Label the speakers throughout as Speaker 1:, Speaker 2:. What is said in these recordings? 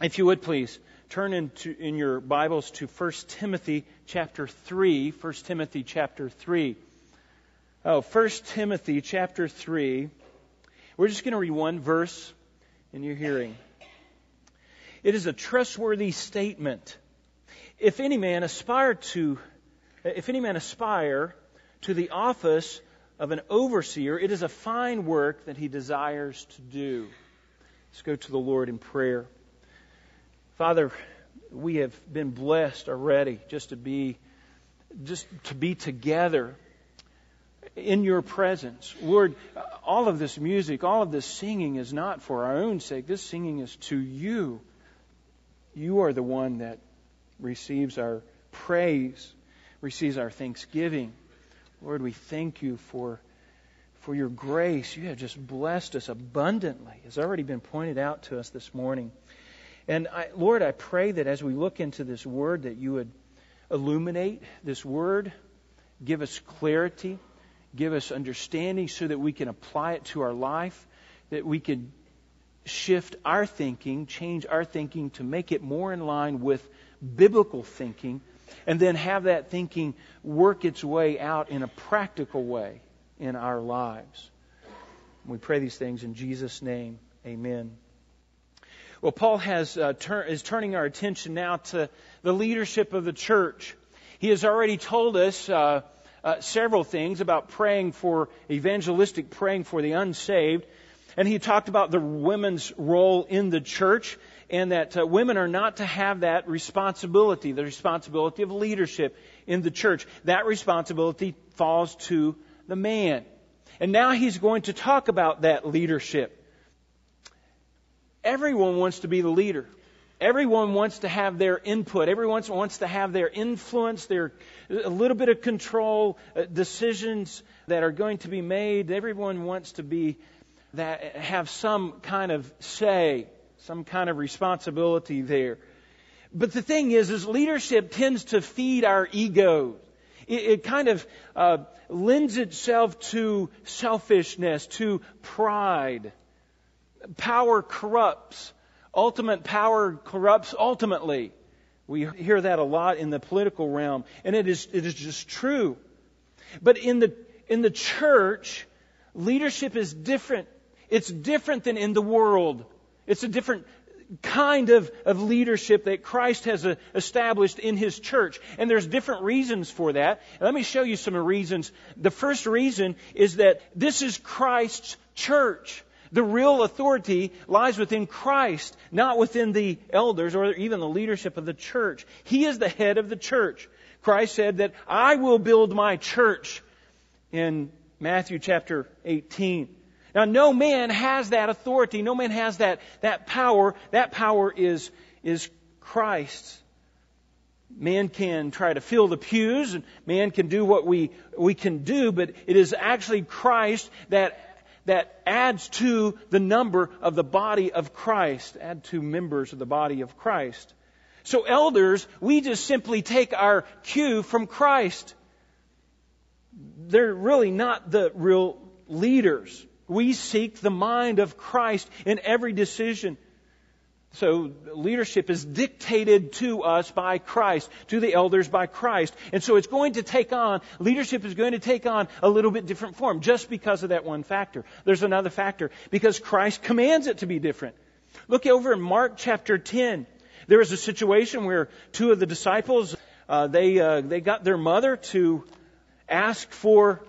Speaker 1: if you would please, turn into, in your Bibles to 1 Timothy chapter 3. 1 Timothy chapter 3. Oh, 1 Timothy chapter 3. We're just going to read one verse in your hearing. It is a trustworthy statement. If any man aspire to, if any man aspire to the office of an overseer, it is a fine work that he desires to do. Let's go to the Lord in prayer. Father, we have been blessed already just to be just to be together in your presence. Lord, all of this music, all of this singing is not for our own sake. This singing is to you. You are the one that receives our praise, receives our thanksgiving. Lord, we thank you for, for your grace. You have just blessed us abundantly, as already been pointed out to us this morning. And I, Lord, I pray that as we look into this word, that you would illuminate this word, give us clarity, give us understanding so that we can apply it to our life, that we could shift our thinking, change our thinking to make it more in line with biblical thinking, and then have that thinking work its way out in a practical way in our lives. We pray these things in Jesus' name. Amen. Well, Paul has, uh, tur- is turning our attention now to the leadership of the church. He has already told us uh, uh, several things about praying for evangelistic praying for the unsaved. And he talked about the women's role in the church and that uh, women are not to have that responsibility, the responsibility of leadership in the church. That responsibility falls to the man. And now he's going to talk about that leadership. Everyone wants to be the leader. Everyone wants to have their input. Everyone wants to have their influence, their a little bit of control, uh, decisions that are going to be made. Everyone wants to be that have some kind of say, some kind of responsibility there. But the thing is, is leadership tends to feed our egos. It, it kind of uh, lends itself to selfishness, to pride. Power corrupts. Ultimate power corrupts ultimately. We hear that a lot in the political realm, and it is, it is just true. But in the, in the church, leadership is different. It's different than in the world. It's a different kind of, of leadership that Christ has uh, established in His church. And there's different reasons for that. Let me show you some reasons. The first reason is that this is Christ's church. The real authority lies within Christ, not within the elders or even the leadership of the church. He is the head of the church. Christ said that I will build my church in Matthew chapter 18. Now, no man has that authority. No man has that, that power. That power is, is Christ's. Man can try to fill the pews and man can do what we, we can do, but it is actually Christ that, that adds to the number of the body of Christ, add to members of the body of Christ. So elders, we just simply take our cue from Christ. They're really not the real leaders. We seek the mind of Christ in every decision. So leadership is dictated to us by Christ, to the elders by Christ. And so it's going to take on, leadership is going to take on a little bit different form just because of that one factor. There's another factor because Christ commands it to be different. Look over in Mark chapter 10. There was a situation where two of the disciples, uh, they, uh, they got their mother to ask for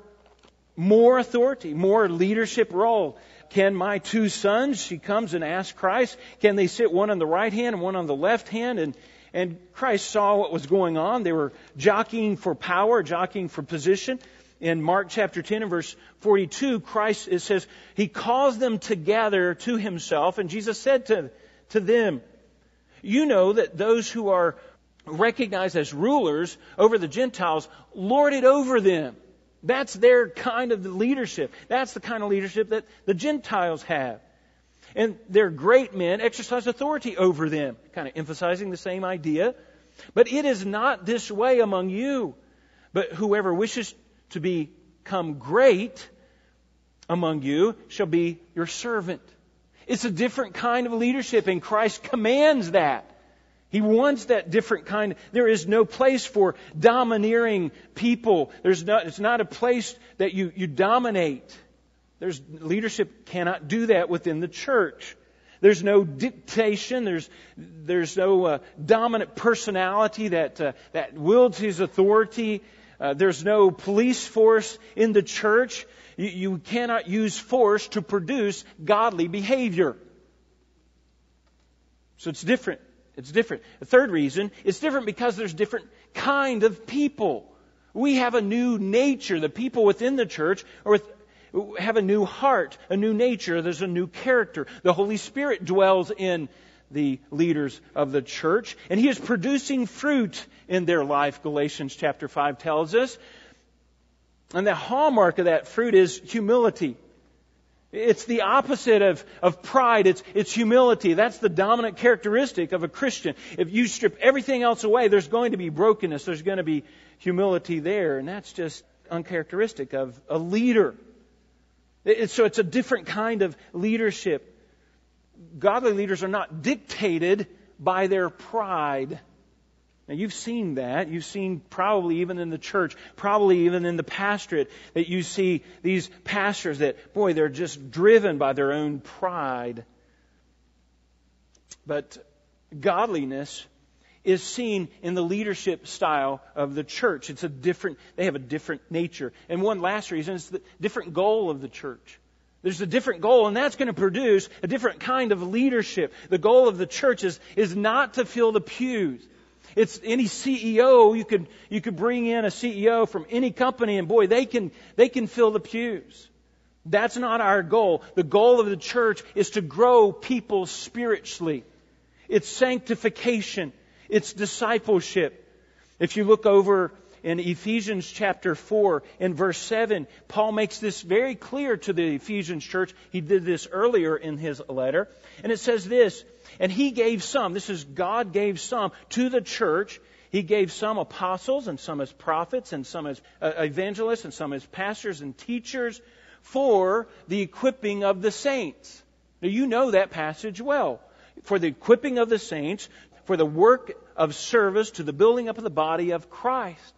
Speaker 1: more authority, more leadership role. Can my two sons, she comes and asks Christ, can they sit one on the right hand and one on the left hand? And, and Christ saw what was going on. They were jockeying for power, jockeying for position. In Mark chapter 10 and verse 42, Christ, it says, He calls them together to Himself, and Jesus said to, to them, You know that those who are recognized as rulers over the Gentiles lord it over them that's their kind of leadership. That's the kind of leadership that the Gentiles have. And their great men exercise authority over them, kind of emphasizing the same idea. But it is not this way among you. But whoever wishes to become great among you shall be your servant. It's a different kind of leadership, and Christ commands that. He wants that different kind. There is no place for domineering people. There's not, it's not a place that you, you dominate. There's, leadership cannot do that within the church. There's no dictation. There's, there's no uh, dominant personality that, uh, that wields his authority. Uh, there's no police force in the church. You, you cannot use force to produce godly behavior. So it's different. It's different. The third reason, it's different because there's different kind of people. We have a new nature. The people within the church are with, have a new heart, a new nature. There's a new character. The Holy Spirit dwells in the leaders of the church, and He is producing fruit in their life, Galatians chapter 5 tells us. And the hallmark of that fruit is humility. It's the opposite of, of pride. It's, it's humility. That's the dominant characteristic of a Christian. If you strip everything else away, there's going to be brokenness. There's going to be humility there. And that's just uncharacteristic of a leader. It, so it's a different kind of leadership. Godly leaders are not dictated by their pride. Now, you've seen that. You've seen probably even in the church, probably even in the pastorate, that you see these pastors that, boy, they're just driven by their own pride. But godliness is seen in the leadership style of the church. It's a different, they have a different nature. And one last reason is the different goal of the church. There's a different goal, and that's going to produce a different kind of leadership. The goal of the church is, is not to fill the pews. It's any CEO, you could, you could bring in a CEO from any company and boy, they can, they can fill the pews. That's not our goal. The goal of the church is to grow people spiritually. It's sanctification. It's discipleship. If you look over in Ephesians chapter 4 in verse 7, Paul makes this very clear to the Ephesians church. He did this earlier in his letter. And it says this, and he gave some, this is God gave some to the church. He gave some apostles and some as prophets and some as uh, evangelists and some as pastors and teachers for the equipping of the saints. Now you know that passage well. For the equipping of the saints, for the work of service to the building up of the body of Christ.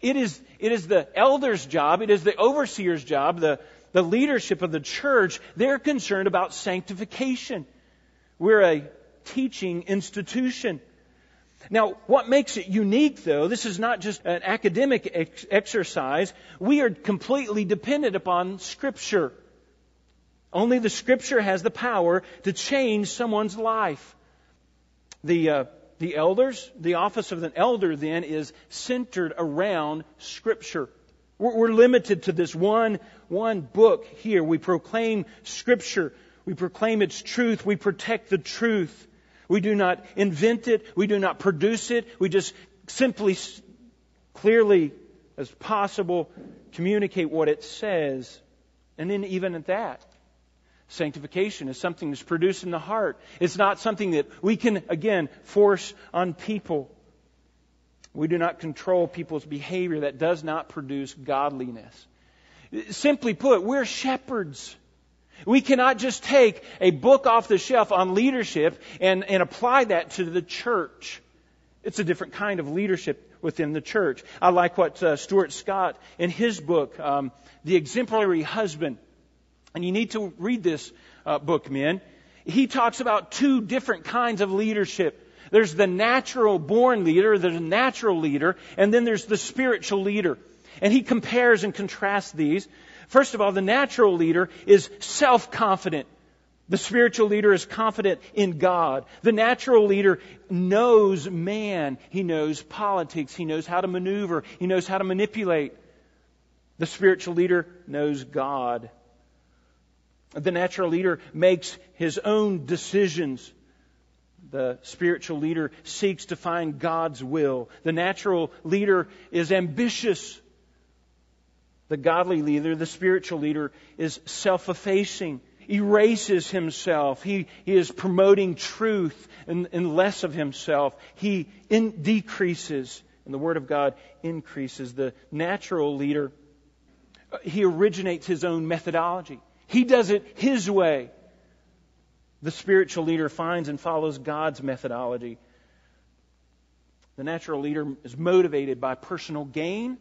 Speaker 1: It is, it is the elder's job, it is the overseer's job, the, the leadership of the church. They're concerned about sanctification. We're a teaching institution. Now, what makes it unique, though, this is not just an academic ex- exercise. We are completely dependent upon Scripture. Only the Scripture has the power to change someone's life. The, uh, the elders, the office of an elder then is centered around Scripture. We're, we're limited to this one, one book here. We proclaim Scripture. We proclaim its truth. We protect the truth. We do not invent it. We do not produce it. We just simply, clearly as possible, communicate what it says. And then even at that, sanctification is something that's produced in the heart. It's not something that we can, again, force on people. We do not control people's behavior that does not produce godliness. Simply put, we're shepherds. We cannot just take a book off the shelf on leadership and, and apply that to the church. It's a different kind of leadership within the church. I like what uh, Stuart Scott in his book, um, The Exemplary Husband, and you need to read this uh, book, men. He talks about two different kinds of leadership. There's the natural born leader, there's a natural leader, and then there's the spiritual leader. And he compares and contrasts these. First of all, the natural leader is self-confident. The spiritual leader is confident in God. The natural leader knows man. He knows politics. He knows how to maneuver. He knows how to manipulate. The spiritual leader knows God. The natural leader makes his own decisions. The spiritual leader seeks to find God's will. The natural leader is ambitious. The godly leader, the spiritual leader, is self effacing, erases himself. He, he is promoting truth and, and less of himself. He in, decreases, and the Word of God increases. The natural leader, uh, he originates his own methodology. He does it his way. The spiritual leader finds and follows God's methodology. The natural leader is motivated by personal gain.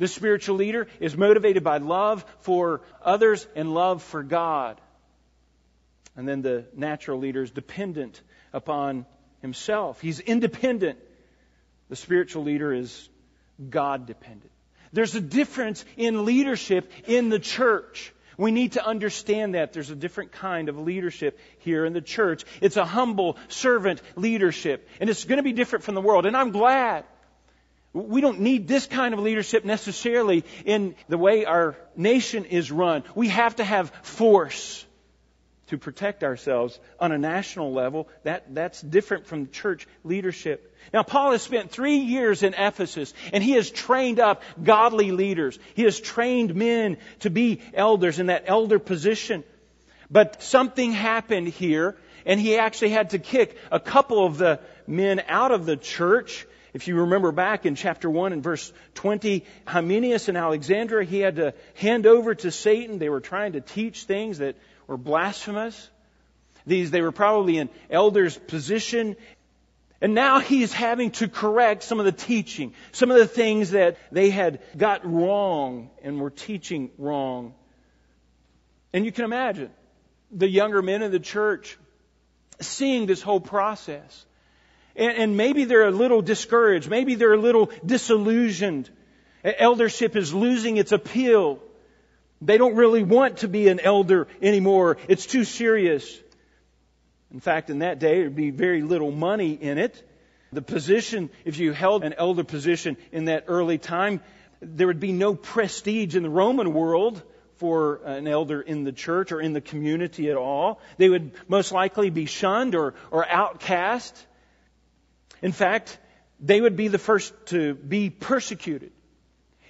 Speaker 1: The spiritual leader is motivated by love for others and love for God. And then the natural leader is dependent upon himself. He's independent. The spiritual leader is God dependent. There's a difference in leadership in the church. We need to understand that there's a different kind of leadership here in the church. It's a humble servant leadership, and it's going to be different from the world. And I'm glad. We don't need this kind of leadership necessarily in the way our nation is run. We have to have force to protect ourselves on a national level. That, that's different from church leadership. Now, Paul has spent three years in Ephesus, and he has trained up godly leaders. He has trained men to be elders in that elder position. But something happened here, and he actually had to kick a couple of the men out of the church. If you remember back in chapter 1 and verse 20, Hymenaeus and Alexander, he had to hand over to Satan. They were trying to teach things that were blasphemous. These, they were probably in elder's position. And now he's having to correct some of the teaching, some of the things that they had got wrong and were teaching wrong. And you can imagine the younger men in the church seeing this whole process. And, and maybe they're a little discouraged. Maybe they're a little disillusioned. Eldership is losing its appeal. They don't really want to be an elder anymore. It's too serious. In fact, in that day, there'd be very little money in it. The position, if you held an elder position in that early time, there would be no prestige in the Roman world for an elder in the church or in the community at all. They would most likely be shunned or, or outcast. In fact, they would be the first to be persecuted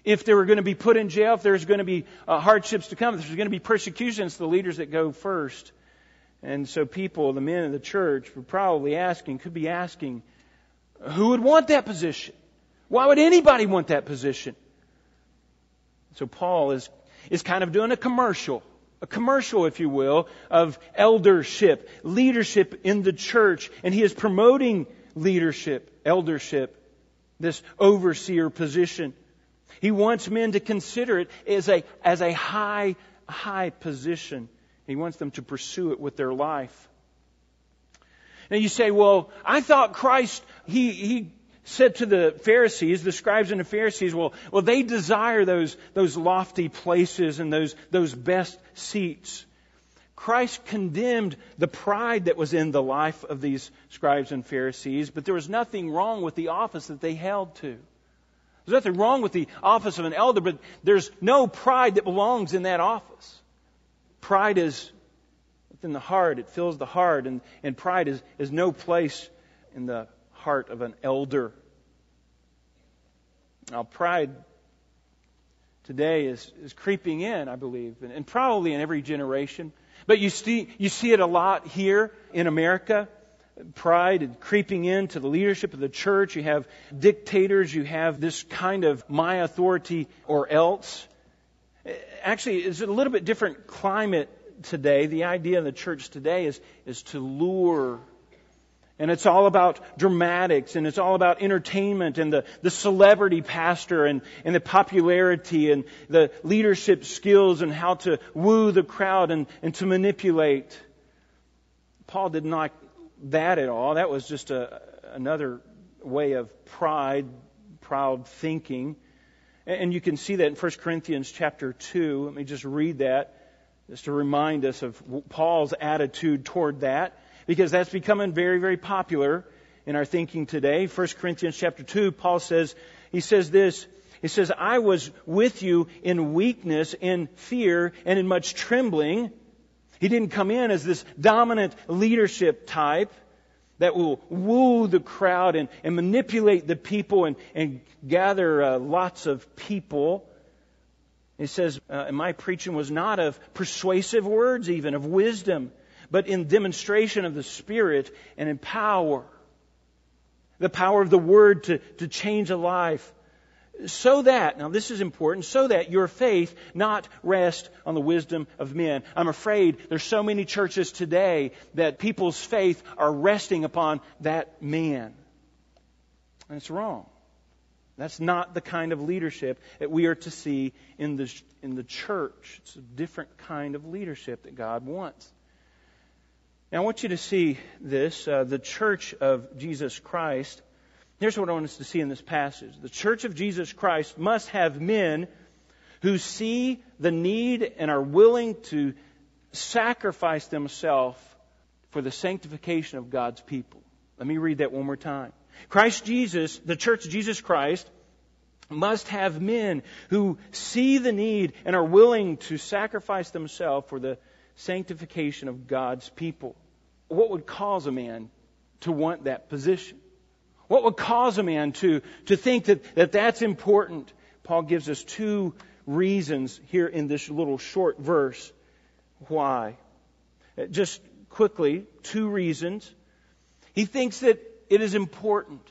Speaker 1: if they were going to be put in jail, if there's going to be uh, hardships to come, if there's going to be persecutions, the leaders that go first. And so people, the men in the church, were probably asking, could be asking, who would want that position? Why would anybody want that position? So Paul is, is kind of doing a commercial, a commercial, if you will, of eldership, leadership in the church. And he is promoting leadership, eldership, this overseer position. He wants men to consider it as a, as a high, high position. He wants them to pursue it with their life. Now you say, well, I thought Christ, he, he said to the Pharisees, the scribes and the Pharisees, well, well, they desire those, those lofty places and those, those best seats. Christ condemned the pride that was in the life of these scribes and Pharisees, but there was nothing wrong with the office that they held to. There's nothing wrong with the office of an elder, but there's no pride that belongs in that office. Pride is within the heart, it fills the heart, and, and pride is, is no place in the heart of an elder. Now, pride today is, is creeping in, I believe, and, and probably in every generation. But you see, you see it a lot here in America pride creeping into the leadership of the church. You have dictators. You have this kind of my authority or else. Actually, it's a little bit different climate today. The idea in the church today is, is to lure. And it's all about dramatics and it's all about entertainment and the, the celebrity pastor and, and the popularity and the leadership skills and how to woo the crowd and, and to manipulate. Paul did not like that at all. That was just a, another way of pride, proud thinking. And you can see that in 1 Corinthians chapter 2. Let me just read that just to remind us of Paul's attitude toward that because that's becoming very, very popular in our thinking today. 1 Corinthians chapter 2, Paul says, he says this, he says, I was with you in weakness, in fear, and in much trembling. He didn't come in as this dominant leadership type that will woo the crowd and, and manipulate the people and, and gather uh, lots of people. He says, uh, my preaching was not of persuasive words, even of wisdom, but in demonstration of the Spirit and in power. The power of the Word to, to change a life, so that, now this is important, so that your faith not rest on the wisdom of men. I'm afraid there's so many churches today that people's faith are resting upon that man. And it's wrong. That's not the kind of leadership that we are to see in the, in the church. It's a different kind of leadership that God wants. Now, I want you to see this. Uh, the church of Jesus Christ. Here's what I want us to see in this passage. The church of Jesus Christ must have men who see the need and are willing to sacrifice themselves for the sanctification of God's people. Let me read that one more time. Christ Jesus, the church of Jesus Christ, must have men who see the need and are willing to sacrifice themselves for the sanctification of God's people. What would cause a man to want that position? What would cause a man to, to think that, that that's important? Paul gives us two reasons here in this little short verse. Why? Uh, just quickly, two reasons. He thinks that it is important.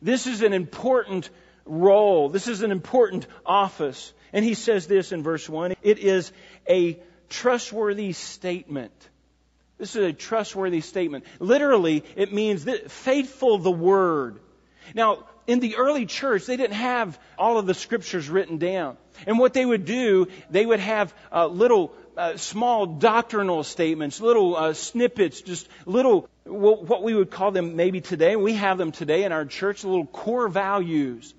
Speaker 1: This is an important role. This is an important office. And he says this in verse 1 it is a trustworthy statement. This is a trustworthy statement. Literally, it means faithful the word. Now, in the early church, they didn't have all of the scriptures written down. And what they would do, they would have uh, little uh, small doctrinal statements, little uh, snippets, just little, what we would call them maybe today, we have them today in our church, little core values.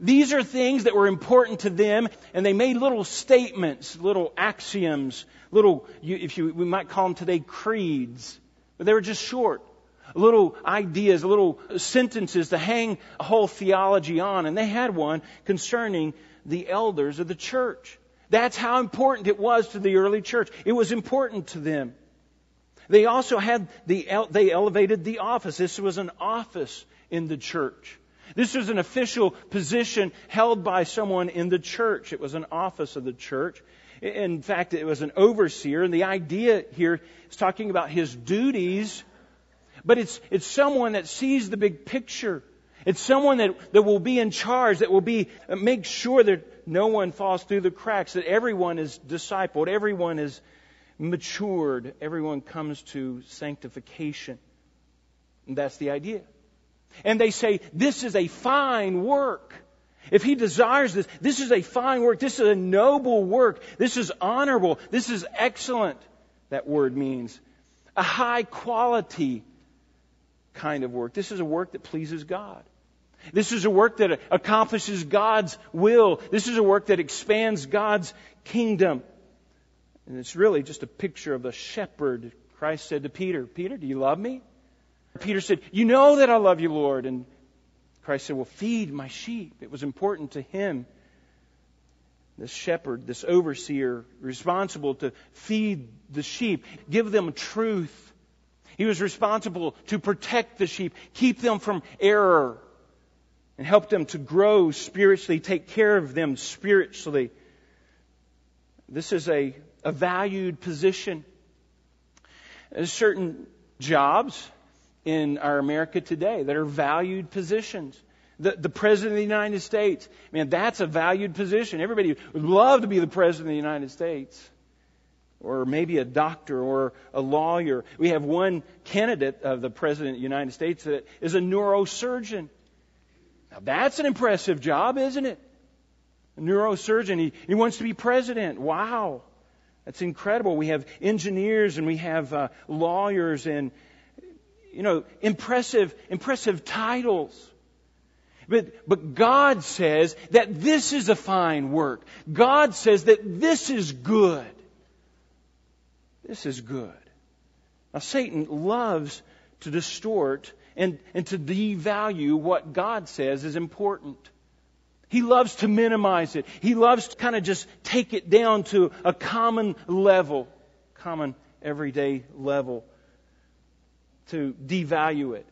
Speaker 1: These are things that were important to them, and they made little statements, little axioms, little, if you, we might call them today creeds, but they were just short. Little ideas, little sentences to hang a whole theology on, and they had one concerning the elders of the church. That's how important it was to the early church. It was important to them. They also had the, they elevated the office. This was an office in the church. This was an official position held by someone in the church. It was an office of the church. In fact, it was an overseer, and the idea here is talking about his duties, but it's, it's someone that sees the big picture. It's someone that, that will be in charge, that will be, uh, make sure that no one falls through the cracks, that everyone is discipled, everyone is matured, everyone comes to sanctification. And that's the idea. And they say, this is a fine work. If he desires this, this is a fine work. This is a noble work. This is honorable. This is excellent. That word means a high quality kind of work. This is a work that pleases God. This is a work that accomplishes God's will. This is a work that expands God's kingdom. And it's really just a picture of a shepherd. Christ said to Peter, Peter, do you love me? Peter said, You know that I love you, Lord. And Christ said, Well, feed my sheep. It was important to him. This shepherd, this overseer, responsible to feed the sheep, give them truth. He was responsible to protect the sheep, keep them from error, and help them to grow spiritually, take care of them spiritually. This is a, a valued position. There's certain jobs in our America today that are valued positions. The, the President of the United States, man, that's a valued position. Everybody would love to be the President of the United States. Or maybe a doctor or a lawyer. We have one candidate of the President of the United States that is a neurosurgeon. Now that's an impressive job, isn't it? A neurosurgeon. He, he wants to be president. Wow. That's incredible. We have engineers and we have uh, lawyers and you know, impressive, impressive titles. But, but God says that this is a fine work. God says that this is good. This is good. Now, Satan loves to distort and, and to devalue what God says is important. He loves to minimize it. He loves to kind of just take it down to a common level, common everyday level to devalue it.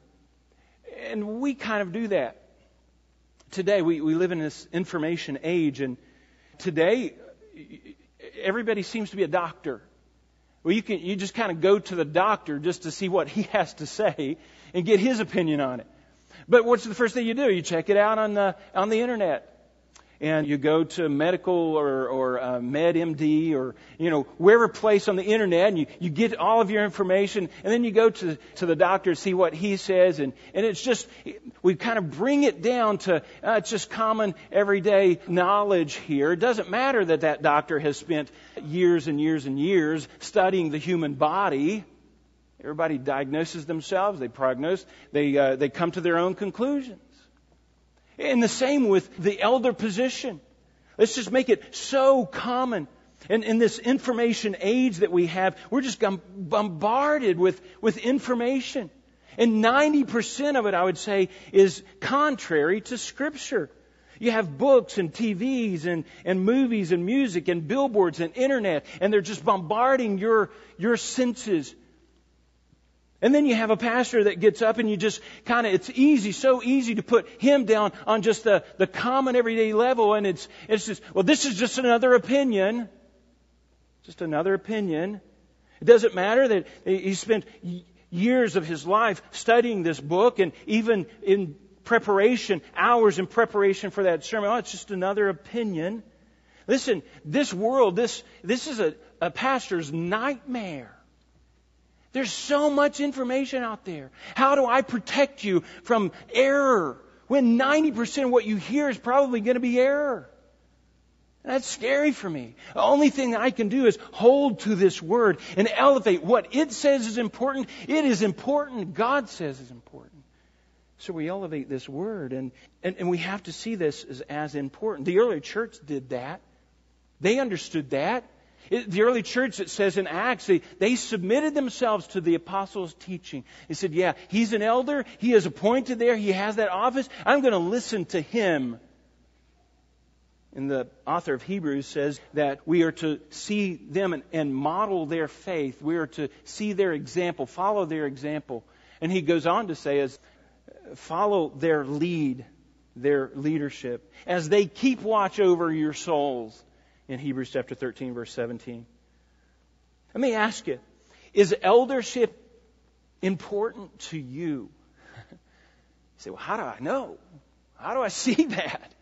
Speaker 1: And we kind of do that. Today, we, we live in this information age, and today, everybody seems to be a doctor. Well, you can you just kind of go to the doctor just to see what he has to say and get his opinion on it. But what's the first thing you do? You check it out on the on the internet. And you go to medical or, or uh, WebMD or, you know, wherever place on the internet and you, you get all of your information and then you go to, to the doctor to see what he says and, and it's just, we kind of bring it down to, uh, it's just common everyday knowledge here. It doesn't matter that that doctor has spent years and years and years studying the human body. Everybody diagnoses themselves, they prognose, they, uh, they come to their own conclusions. And the same with the elder position. Let's just make it so common. And in this information age that we have, we're just bombarded with, with information. And 90% of it, I would say, is contrary to Scripture. You have books and TVs and, and movies and music and billboards and internet, and they're just bombarding your, your senses. And then you have a pastor that gets up and you just kind of, it's easy, so easy to put him down on just the, the common everyday level. And it's, it's just, well, this is just another opinion. Just another opinion. It doesn't matter that he spent years of his life studying this book and even in preparation, hours in preparation for that sermon. Oh, it's just another opinion. Listen, this world, this, this is a, a pastor's nightmare. There's so much information out there. How do I protect you from error when 90% of what you hear is probably going to be error? That's scary for me. The only thing that I can do is hold to this word and elevate what it says is important. It is important. God says is important. So we elevate this word and, and, and we have to see this as, as important. The early church did that. They understood that. The early church, it says in Acts, they, they submitted themselves to the apostles' teaching. They said, Yeah, he's an elder. He is appointed there. He has that office. I'm going to listen to him. And the author of Hebrews says that we are to see them and, and model their faith. We are to see their example, follow their example. And he goes on to say, as follow their lead, their leadership, as they keep watch over your souls in Hebrews chapter 13, verse 17. Let me ask you is eldership important to you? you say, well, how do I know? How do I see that?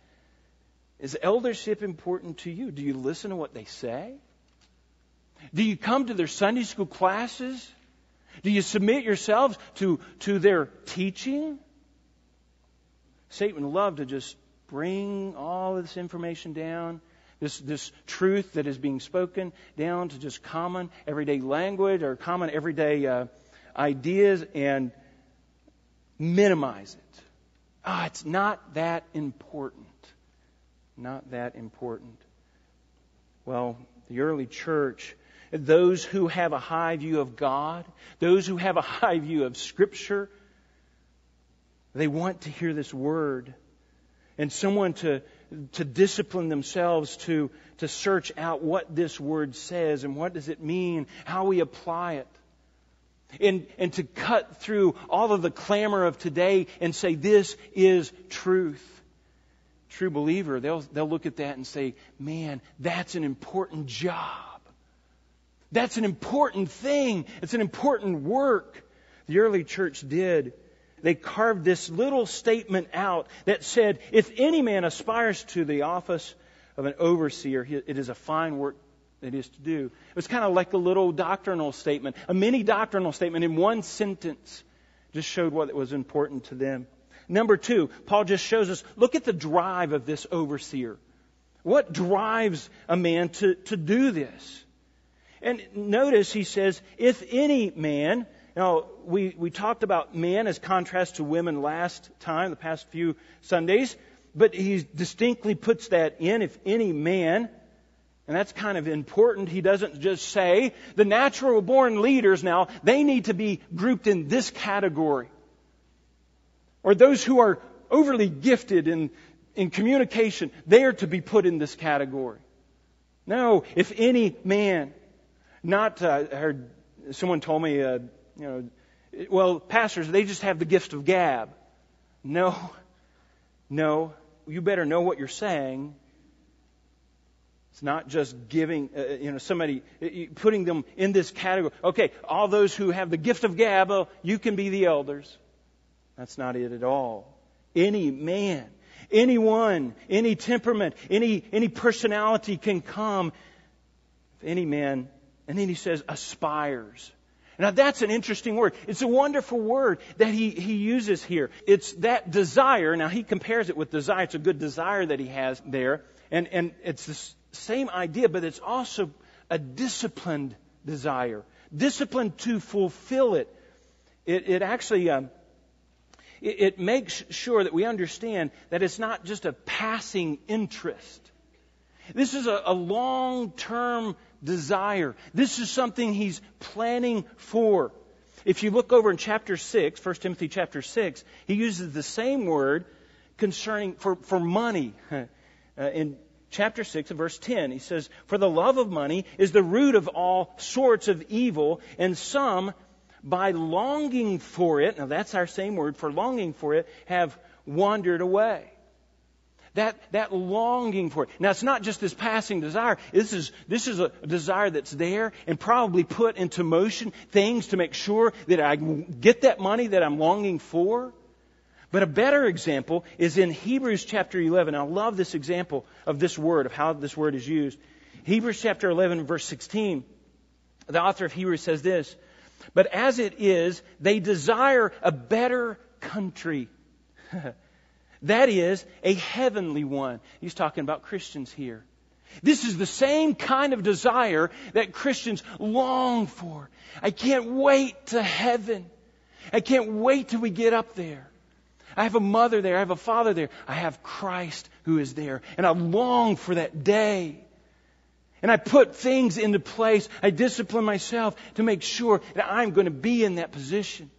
Speaker 1: Is eldership important to you? Do you listen to what they say? Do you come to their Sunday school classes? Do you submit yourselves to, to their teaching? Satan would love to just bring all of this information down this, this truth that is being spoken down to just common everyday language or common everyday uh, ideas and minimize it. Ah, it's not that important. Not that important. Well, the early church, those who have a high view of God, those who have a high view of Scripture, they want to hear this word. And someone to, to discipline themselves to, to search out what this word says and what does it mean, how we apply it. And, and to cut through all of the clamor of today and say, this is truth. True believer, they'll, they'll look at that and say, man, that's an important job. That's an important thing. It's an important work. The early church did they carved this little statement out that said, if any man aspires to the office of an overseer, it is a fine work it is to do. It was kind of like a little doctrinal statement, a mini doctrinal statement in one sentence. Just showed what was important to them. Number two, Paul just shows us look at the drive of this overseer. What drives a man to, to do this? And notice he says, if any man, now, we, we talked about men as contrast to women last time, the past few Sundays, but he distinctly puts that in, if any man, and that's kind of important. He doesn't just say the natural born leaders now, they need to be grouped in this category. Or those who are overly gifted in, in communication, they are to be put in this category. No, if any man, not, uh, I heard someone told me, uh, you know, well, pastors, they just have the gift of gab. No, no. You better know what you're saying. It's not just giving, uh, uh you know, somebody, uh, putting them in this category. Okay, all those who have the gift of gab, well, you can be the elders. That's not it at all. Any man. Anyone, any temperament, any, any personality can come. If Any man, and then he says aspires. Now that's an interesting word. It's a wonderful word that he, he uses here. It's that desire. Now he compares it with desire. It's a good desire that he has there. And, and it's the same idea, but it's also a disciplined desire. Disciplined to fulfill it. It, it actually, um, it, it makes sure that we understand that it's not just a passing interest. This is a, a long term desire. This is something he's planning for. If you look over in chapter 6, 1 Timothy chapter 6, he uses the same word concerning for, for money. Uh, in chapter 6 verse 10, he says, For the love of money is the root of all sorts of evil, and some, by longing for it, now that's our same word for longing for it, have wandered away. That, that longing for it. Now, it's not just this passing desire. This is, this is a desire that's there and probably put into motion things to make sure that I get that money that I'm longing for. But a better example is in Hebrews chapter 11. I love this example of this word, of how this word is used. Hebrews chapter 11, verse 16. The author of Hebrews says this But as it is, they desire a better country. That is a heavenly one. He's talking about Christians here. This is the same kind of desire that Christians long for. I can't wait to heaven. I can't wait till we get up there. I have a mother there. I have a father there. I have Christ who is there. And I long for that day. And I put things into place. I discipline myself to make sure that I'm going to be in that position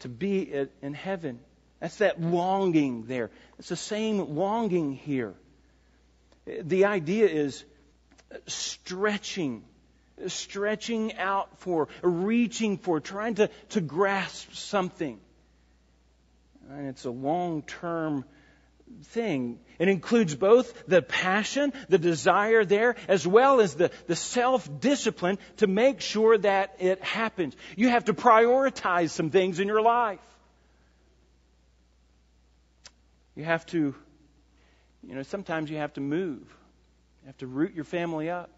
Speaker 1: to be in heaven. That's that longing there. It's the same longing here. The idea is stretching, stretching out for, reaching for, trying to, to grasp something. And it's a long term thing. It includes both the passion, the desire there, as well as the, the self discipline to make sure that it happens. You have to prioritize some things in your life. You have to, you know, sometimes you have to move. You have to root your family up.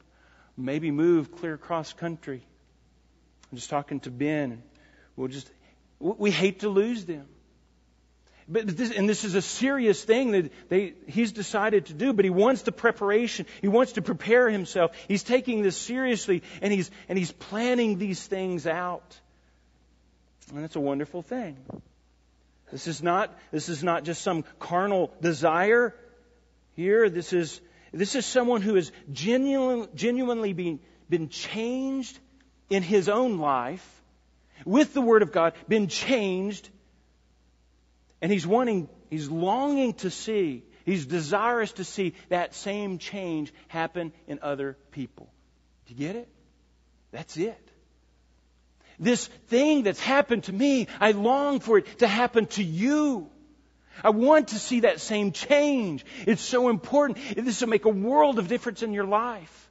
Speaker 1: Maybe move clear across country. I'm just talking to Ben. We'll just, we hate to lose them. But this, and this is a serious thing that they, he's decided to do, but he wants the preparation. He wants to prepare himself. He's taking this seriously and he's, and he's planning these things out. And that's a wonderful thing. This is not, this is not just some carnal desire here. This is, this is someone who has genuine, genuinely been, been changed in his own life with the Word of God, been changed, and he's wanting, he's longing to see, he's desirous to see that same change happen in other people. Do you get it? That's it. This thing that's happened to me, I long for it to happen to you. I want to see that same change. It's so important. This will make a world of difference in your life.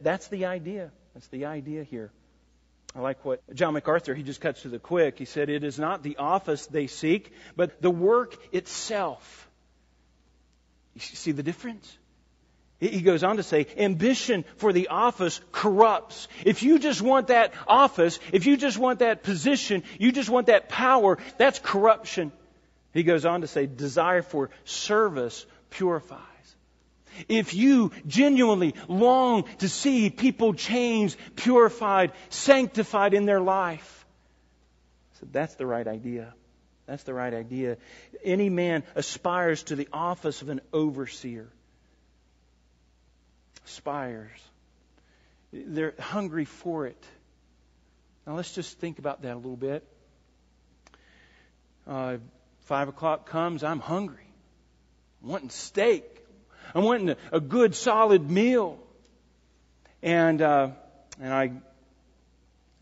Speaker 1: That's the idea. That's the idea here. I like what John MacArthur, he just cuts to the quick. He said, It is not the office they seek, but the work itself. You see the difference? He goes on to say, ambition for the office corrupts. If you just want that office, if you just want that position, you just want that power, that's corruption. He goes on to say, desire for service purifies. If you genuinely long to see people changed, purified, sanctified in their life, so that's the right idea. That's the right idea. Any man aspires to the office of an overseer aspires. They're hungry for it. Now let's just think about that a little bit. Uh, five o'clock comes, I'm hungry. I'm wanting steak. I'm wanting a, a good solid meal. And uh, and I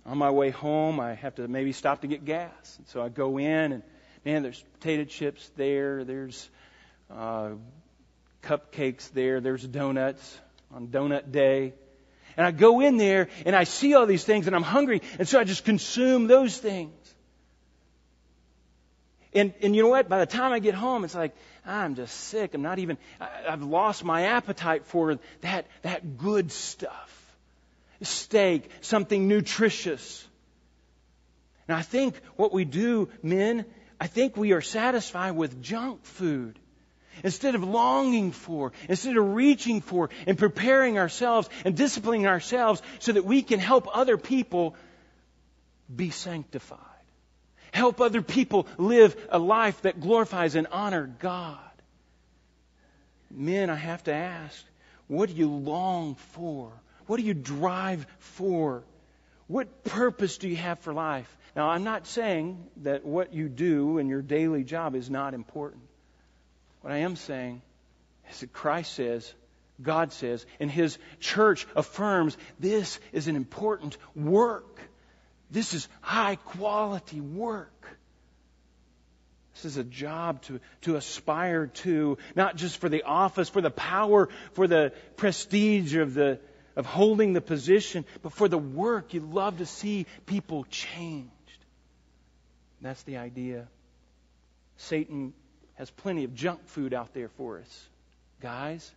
Speaker 1: on my way home I have to maybe stop to get gas. And so I go in and man, there's potato chips there, there's uh, cupcakes there, there's donuts on donut day. And I go in there and I see all these things and I'm hungry and so I just consume those things. And, and you know what? By the time I get home, it's like, I'm just sick. I'm not even, I, I've lost my appetite for that, that good stuff. Steak, something nutritious. And I think what we do, men, I think we are satisfied with junk food. Instead of longing for, instead of reaching for and preparing ourselves and disciplining ourselves so that we can help other people be sanctified. Help other people live a life that glorifies and honors God. Men, I have to ask, what do you long for? What do you drive for? What purpose do you have for life? Now, I'm not saying that what you do in your daily job is not important. What I am saying is that Christ says, God says, and His church affirms this is an important work. This is high quality work. This is a job to, to aspire to, not just for the office, for the power, for the prestige of the of holding the position, but for the work. You love to see people changed. That's the idea. Satan has plenty of junk food out there for us. Guys,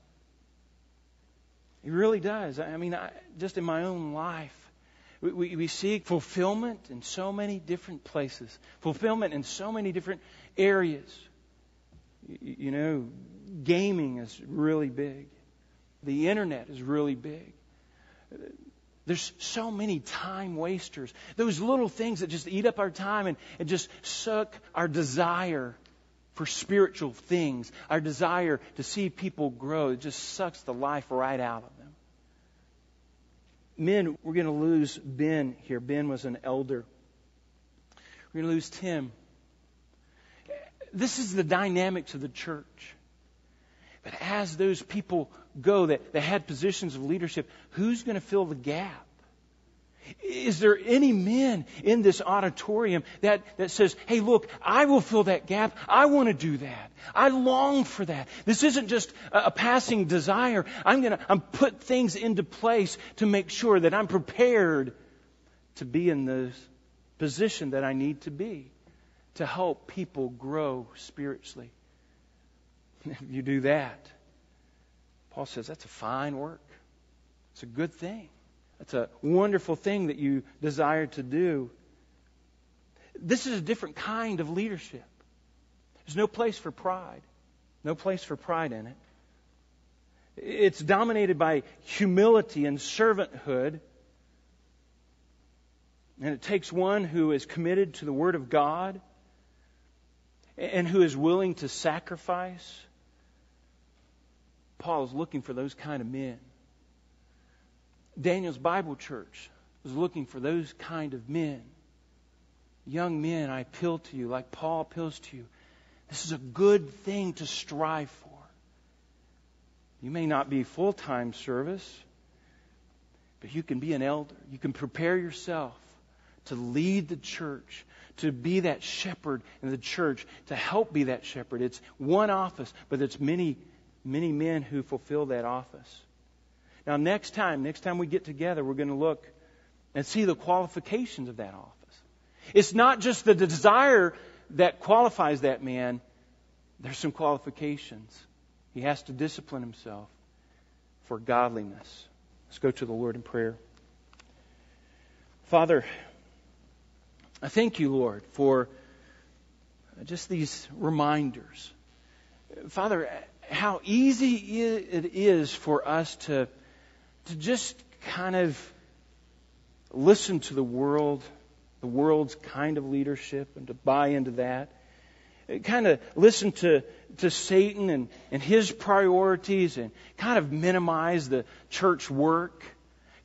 Speaker 1: he really does. I mean, I, just in my own life, we, we, we seek fulfillment in so many different places, fulfillment in so many different areas. You, you know, gaming is really big, the internet is really big. There's so many time wasters. Those little things that just eat up our time and, and just suck our desire for spiritual things, our desire to see people grow. It just sucks the life right out of them. Men, we're going to lose Ben here. Ben was an elder. We're going to lose Tim. This is the dynamics of the church. But as those people go that, that had positions of leadership, who's going to fill the gap? Is there any men in this auditorium that, that says, hey, look, I will fill that gap. I want to do that. I long for that. This isn't just a, a passing desire. I'm going to I'm put things into place to make sure that I'm prepared to be in the position that I need to be to help people grow spiritually. If you do that, Paul says that's a fine work. It's a good thing. It's a wonderful thing that you desire to do. This is a different kind of leadership. There's no place for pride. No place for pride in it. It's dominated by humility and servanthood. And it takes one who is committed to the Word of God and who is willing to sacrifice Paul is looking for those kind of men. Daniel's Bible Church was looking for those kind of men. Young men, I appeal to you like Paul appeals to you. This is a good thing to strive for. You may not be full time service, but you can be an elder. You can prepare yourself to lead the church, to be that shepherd in the church, to help be that shepherd. It's one office, but it's many many men who fulfill that office. Now, next time, next time we get together, we're going to look and see the qualifications of that office. It's not just the desire that qualifies that man, there's some qualifications. He has to discipline himself for godliness. Let's go to the Lord in prayer. Father, I thank you, Lord, for just these reminders. Father, how easy it is for us to, to just kind of listen to the world, the world's kind of leadership, and to buy into that. Kind of listen to, to Satan and, and his priorities and kind of minimize the church work,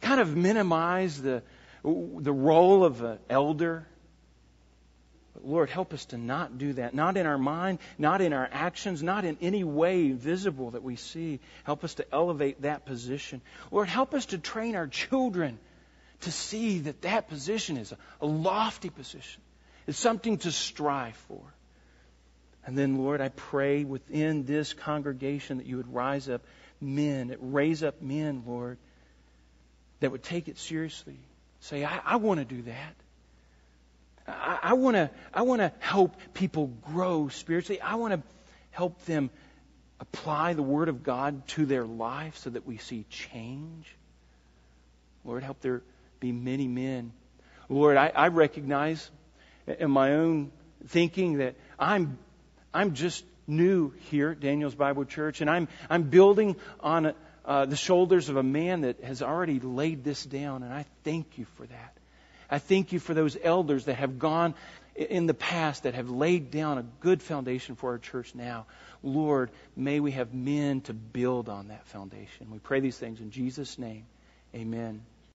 Speaker 1: kind of minimize the, the role of an elder Lord, help us to not do that. Not in our mind, not in our actions, not in any way visible that we see. Help us to elevate that position. Lord, help us to train our children to see that that position is a, lofty position. It's something to strive for. And then, Lord, I pray within this congregation that you would rise up men, raise up men, Lord, that would take it seriously. Say, I, I want to do that. I, want to I want to help people grow spiritually. I want to help them apply the Word of God to their life so that we see change. Lord, help there be many men. Lord, I, I recognize in my own thinking that I'm I'm just new here at Daniel's Bible Church, and I'm I'm building on uh, the shoulders of a man that has already laid this down, and I thank you for that. I thank you for those elders that have gone in the past that have laid down a good foundation for our church now. Lord, may we have men to build on that foundation. We pray these things in Jesus' name. Amen.